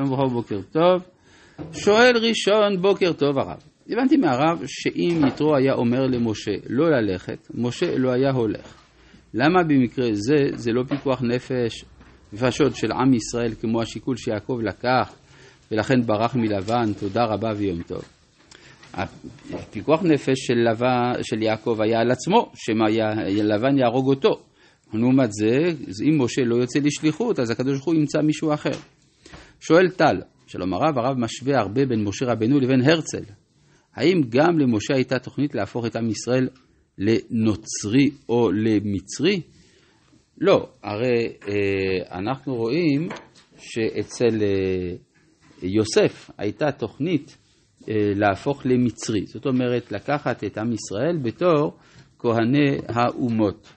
שלום וברכה בוקר טוב. שואל ראשון, בוקר טוב הרב. הבנתי מהרב שאם יתרו היה אומר למשה לא ללכת, משה לא היה הולך. למה במקרה זה, זה לא פיקוח נפש ופשוט של עם ישראל כמו השיקול שיעקב לקח ולכן ברח מלבן, תודה רבה ויום טוב. הפיקוח נפש של, לבן, של יעקב היה על עצמו, שלבן יהרוג אותו. לעומת זה, אם משה לא יוצא לשליחות, אז הקדוש ברוך הוא ימצא מישהו אחר. שואל טל, שלום הרב, הרב משווה הרבה בין משה רבנו לבין הרצל. האם גם למשה הייתה תוכנית להפוך את עם ישראל לנוצרי או למצרי? לא, הרי אה, אנחנו רואים שאצל אה, יוסף הייתה תוכנית אה, להפוך למצרי. זאת אומרת, לקחת את עם ישראל בתור כהני האומות.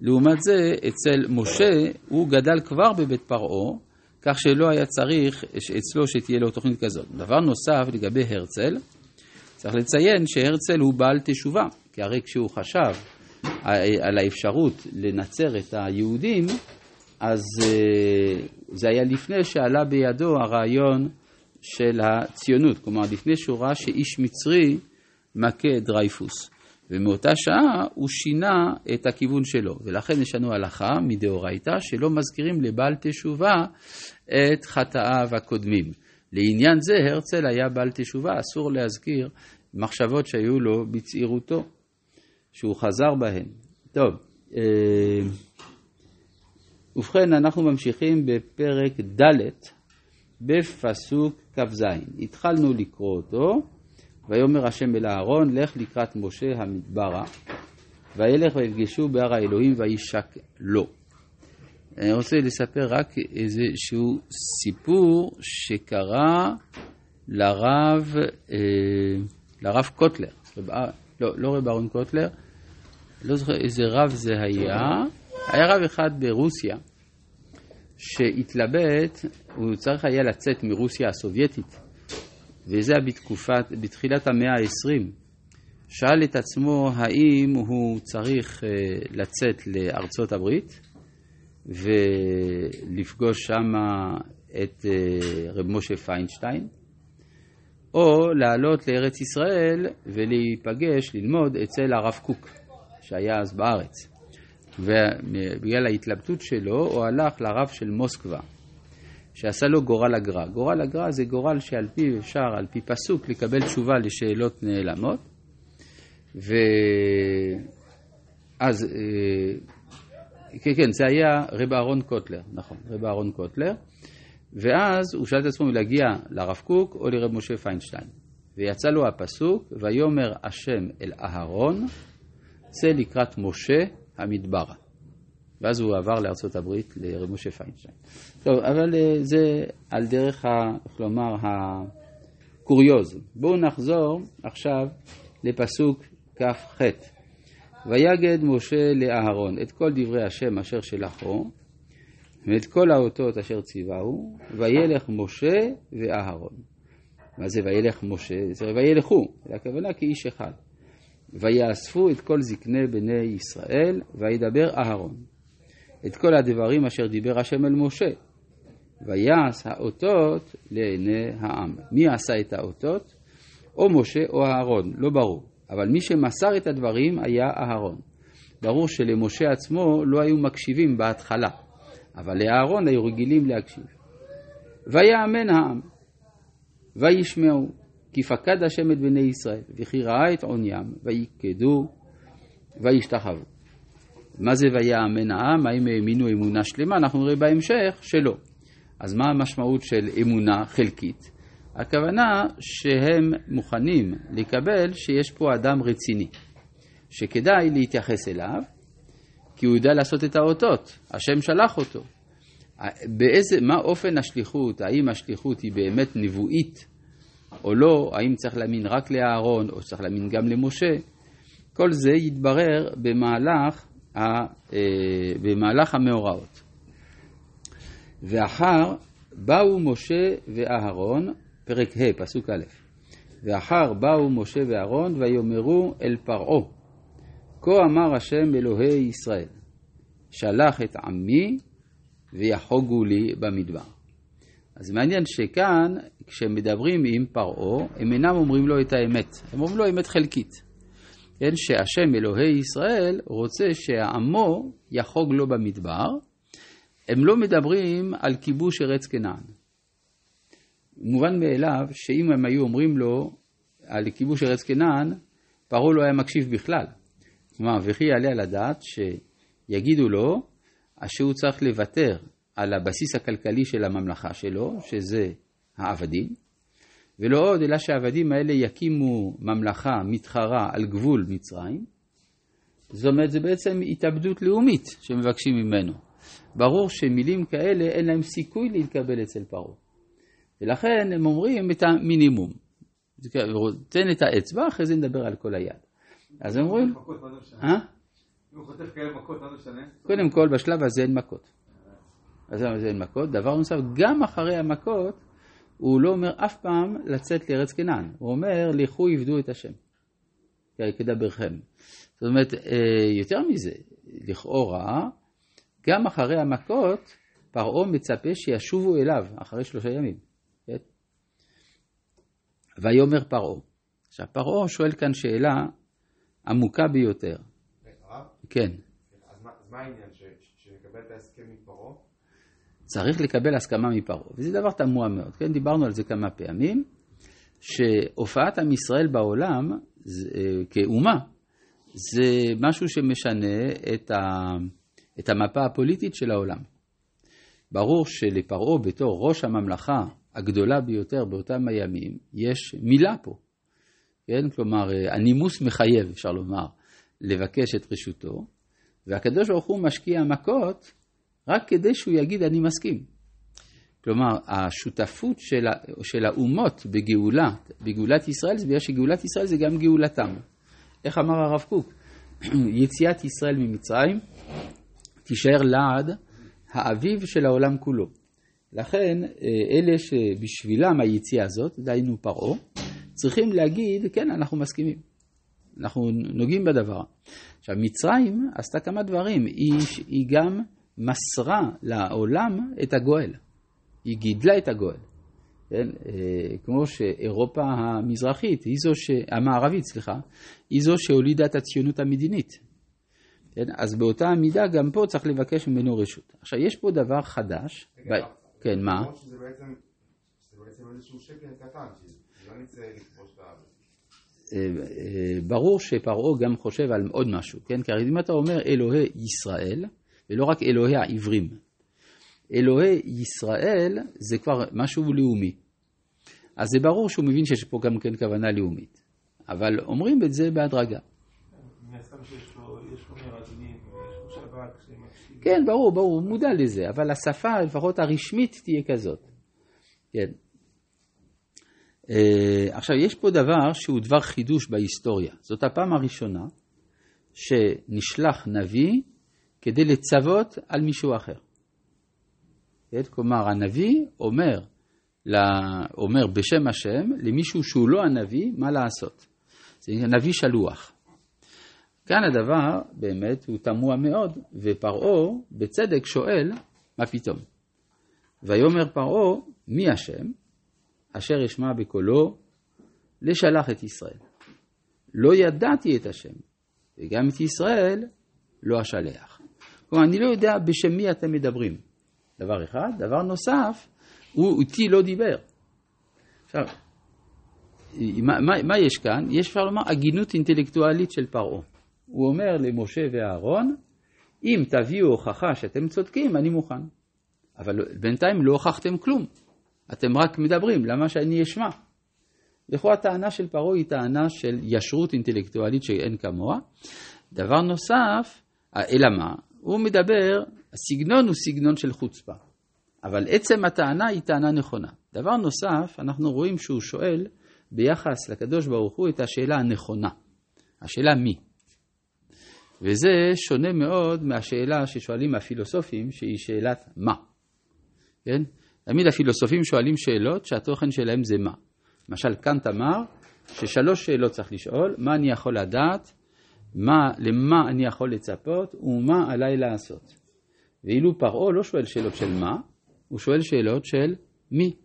לעומת זה, אצל משה, הוא גדל כבר בבית פרעה, כך שלא היה צריך אצלו שתהיה לו תוכנית כזאת. דבר נוסף לגבי הרצל, צריך לציין שהרצל הוא בעל תשובה, כי הרי כשהוא חשב על האפשרות לנצר את היהודים, אז אה, זה היה לפני שעלה בידו הרעיון של הציונות, כלומר לפני שהוא ראה שאיש מצרי מכה דרייפוס. ומאותה שעה הוא שינה את הכיוון שלו, ולכן יש לנו הלכה מדאורייתא שלא מזכירים לבעל תשובה את חטאיו הקודמים. לעניין זה הרצל היה בעל תשובה, אסור להזכיר מחשבות שהיו לו בצעירותו, שהוא חזר בהן. טוב, אה, ובכן אנחנו ממשיכים בפרק ד' בפסוק כ"ז. התחלנו לקרוא אותו. ויאמר השם אל אהרון, לך לקראת משה המדברה, וילך ויפגשו בהר האלוהים וישק לו. אני רוצה לספר רק איזשהו סיפור שקרה לרב, אה, לרב קוטלר, לא, לא רב אהרון קוטלר, לא זוכר איזה רב זה היה, היה רב אחד ברוסיה שהתלבט, הוא צריך היה לצאת מרוסיה הסובייטית וזה היה בתקופת, בתחילת המאה ה-20, שאל את עצמו האם הוא צריך אה, לצאת לארצות הברית ולפגוש שם את אה, רב משה פיינשטיין, או לעלות לארץ ישראל ולהיפגש, ללמוד אצל הרב קוק, שהיה אז בארץ. ובגלל ההתלבטות שלו הוא הלך לרב של מוסקבה. שעשה לו גורל הגר"א. גורל הגר"א זה גורל שעל פי אפשר, על פי פסוק, לקבל תשובה לשאלות נעלמות. ואז, אה, כן, כן, זה היה רב אהרון קוטלר, נכון, רב אהרון קוטלר. ואז הוא שאל את עצמו אם להגיע לרב קוק או לרב משה פיינשטיין. ויצא לו הפסוק, ויאמר השם אל אהרון, צא לקראת משה המדברה. ואז הוא עבר לארצות הברית לרב משה פיינשטיין. טוב, אבל אה, זה על דרך, ה, איך לומר, הקוריוז. בואו נחזור עכשיו לפסוק כ"ח. ויגד משה לאהרון את כל דברי השם אשר שלחו, ואת כל האותות אשר ציווהו, וילך משה ואהרון. מה זה וילך משה? זה וילכו, הכוונה כאיש אחד. ויאספו את כל זקני בני ישראל, וידבר אהרון. את כל הדברים אשר דיבר השם אל משה. ויעש האותות לעיני העם. מי עשה את האותות? או משה או אהרון, לא ברור. אבל מי שמסר את הדברים היה אהרון. ברור שלמשה עצמו לא היו מקשיבים בהתחלה, אבל לאהרון היו רגילים להקשיב. ויאמן העם, וישמעו, כי פקד השם את בני ישראל, וכי ראה את עוניים, ויקדו, וישתחוו. מה זה ויאמן העם? האם האמינו אמונה שלמה? אנחנו נראה בהמשך שלא. אז מה המשמעות של אמונה חלקית? הכוונה שהם מוכנים לקבל שיש פה אדם רציני, שכדאי להתייחס אליו, כי הוא יודע לעשות את האותות, השם שלח אותו. באיזה, מה אופן השליחות, האם השליחות היא באמת נבואית או לא, האם צריך להאמין רק לאהרון או צריך להאמין גם למשה, כל זה יתברר במהלך במהלך המאורעות. ואחר באו משה ואהרון, פרק ה', פסוק א', ואחר באו משה ואהרון ויאמרו אל פרעה, כה אמר השם אלוהי ישראל, שלח את עמי ויחוגו לי במדבר. אז מעניין שכאן, כשהם מדברים עם פרעה, הם אינם אומרים לו את האמת, הם אומרים לו אמת חלקית. כן, שהשם אלוהי ישראל רוצה שעמו יחוג לו במדבר, הם לא מדברים על כיבוש ארץ כנען. מובן מאליו שאם הם היו אומרים לו על כיבוש ארץ כנען, פרעה לא היה מקשיב בכלל. כלומר, וכי יעלה על הדעת שיגידו לו שהוא צריך לוותר על הבסיס הכלכלי של הממלכה שלו, שזה העבדים, ולא עוד, אלא שהעבדים האלה יקימו ממלכה מתחרה על גבול מצרים. זאת אומרת, זה בעצם התאבדות לאומית שמבקשים ממנו. ברור שמילים כאלה אין להם סיכוי להתקבל אצל פרעה. ולכן הם אומרים את המינימום. תן את האצבע, אחרי זה נדבר על כל היד. אז הם אומרים... אה? אם הוא חוטף כאלה מכות, מה זה משנה? קודם כל, בשלב הזה אין מכות. אז זה אין מכות. דבר נוסף, גם אחרי המכות, הוא לא אומר אף פעם לצאת לארץ כנען. הוא אומר, לכו עבדו את השם. כדברכם. זאת אומרת, אה, יותר מזה, לכאורה, גם אחרי המכות, פרעה מצפה שישובו אליו אחרי שלושה ימים. כן? ויאמר פרעה. עכשיו, פרעה שואל כאן שאלה עמוקה ביותר. כן. אז מה העניין? שנקבל את ההסכם מפרעה? צריך לקבל הסכמה מפרעה, וזה דבר תמוה מאוד, כן? דיברנו על זה כמה פעמים, שהופעת עם ישראל בעולם זה, אה, כאומה זה משהו שמשנה את, ה, את המפה הפוליטית של העולם. ברור שלפרעה בתור ראש הממלכה הגדולה ביותר באותם הימים, יש מילה פה. כן? כלומר, אה, הנימוס מחייב, אפשר לומר, לבקש את רשותו, והקדוש ברוך הוא משקיע מכות רק כדי שהוא יגיד אני מסכים. כלומר, השותפות של, של האומות בגאולה, בגאולת ישראל, זה בגלל שגאולת ישראל זה גם גאולתם. איך אמר הרב קוק? יציאת ישראל ממצרים תישאר לעד האביב של העולם כולו. לכן, אה, אלה שבשבילם היציאה הזאת, דהיינו פרעה, צריכים להגיד, כן, אנחנו מסכימים. אנחנו נוגעים בדבר. עכשיו, מצרים עשתה כמה דברים. היא, היא גם מסרה לעולם את הגואל. היא גידלה את הגואל. כן? אה, כמו שאירופה המזרחית, היא זו ש... המערבית, סליחה, היא זו שהולידה את הציונות המדינית. כן? אז באותה המידה גם פה צריך לבקש ממנו רשות. עכשיו, יש פה דבר חדש. רגע, ב... כן, מה? שזה בעצם, שזה בעצם איזשהו שקר קטן, שלא נצא לכבוש את הארץ. אה, אה, ברור שפרעה גם חושב על עוד משהו, כן? כי אם אתה אומר אלוהי ישראל, ולא רק אלוהי העברים, אלוהי ישראל זה כבר משהו לאומי. אז זה ברור שהוא מבין שיש פה גם כן כוונה לאומית. אבל אומרים את זה בהדרגה. כן, ברור, ברור, הוא מודע לזה, אבל השפה, לפחות הרשמית, תהיה כזאת. כן. Uh, עכשיו, יש פה דבר שהוא דבר חידוש בהיסטוריה. זאת הפעם הראשונה שנשלח נביא כדי לצוות על מישהו אחר. כן? כלומר, הנביא אומר, אומר בשם השם למישהו שהוא לא הנביא, מה לעשות. זה נביא שלוח. כאן הדבר באמת הוא תמוה מאוד, ופרעה בצדק שואל, מה פתאום? ויאמר פרעה, מי השם? אשר אשמע בקולו לשלח את ישראל. לא ידעתי את השם, וגם את ישראל לא אשלח. כלומר, אני לא יודע בשם מי אתם מדברים. דבר אחד. דבר נוסף, הוא איתי לא דיבר. עכשיו, מה, מה, מה יש כאן? יש אפשר לומר הגינות אינטלקטואלית של פרעה. הוא אומר למשה ואהרון, אם תביאו הוכחה שאתם צודקים, אני מוכן. אבל בינתיים לא הוכחתם כלום. אתם רק מדברים, למה שאני אשמע? לכאורה הטענה של פרעה היא טענה של ישרות אינטלקטואלית שאין כמוה. דבר נוסף, אלא מה? הוא מדבר, הסגנון הוא סגנון של חוצפה. אבל עצם הטענה היא טענה נכונה. דבר נוסף, אנחנו רואים שהוא שואל ביחס לקדוש ברוך הוא את השאלה הנכונה. השאלה מי. וזה שונה מאוד מהשאלה ששואלים הפילוסופים, שהיא שאלת מה. כן? תמיד הפילוסופים שואלים שאלות שהתוכן שלהם זה מה. למשל, קאנט אמר ששלוש שאלות צריך לשאול, מה אני יכול לדעת, מה, למה אני יכול לצפות ומה עליי לעשות. ואילו פרעה לא שואל שאלות של מה, הוא שואל שאלות של מי?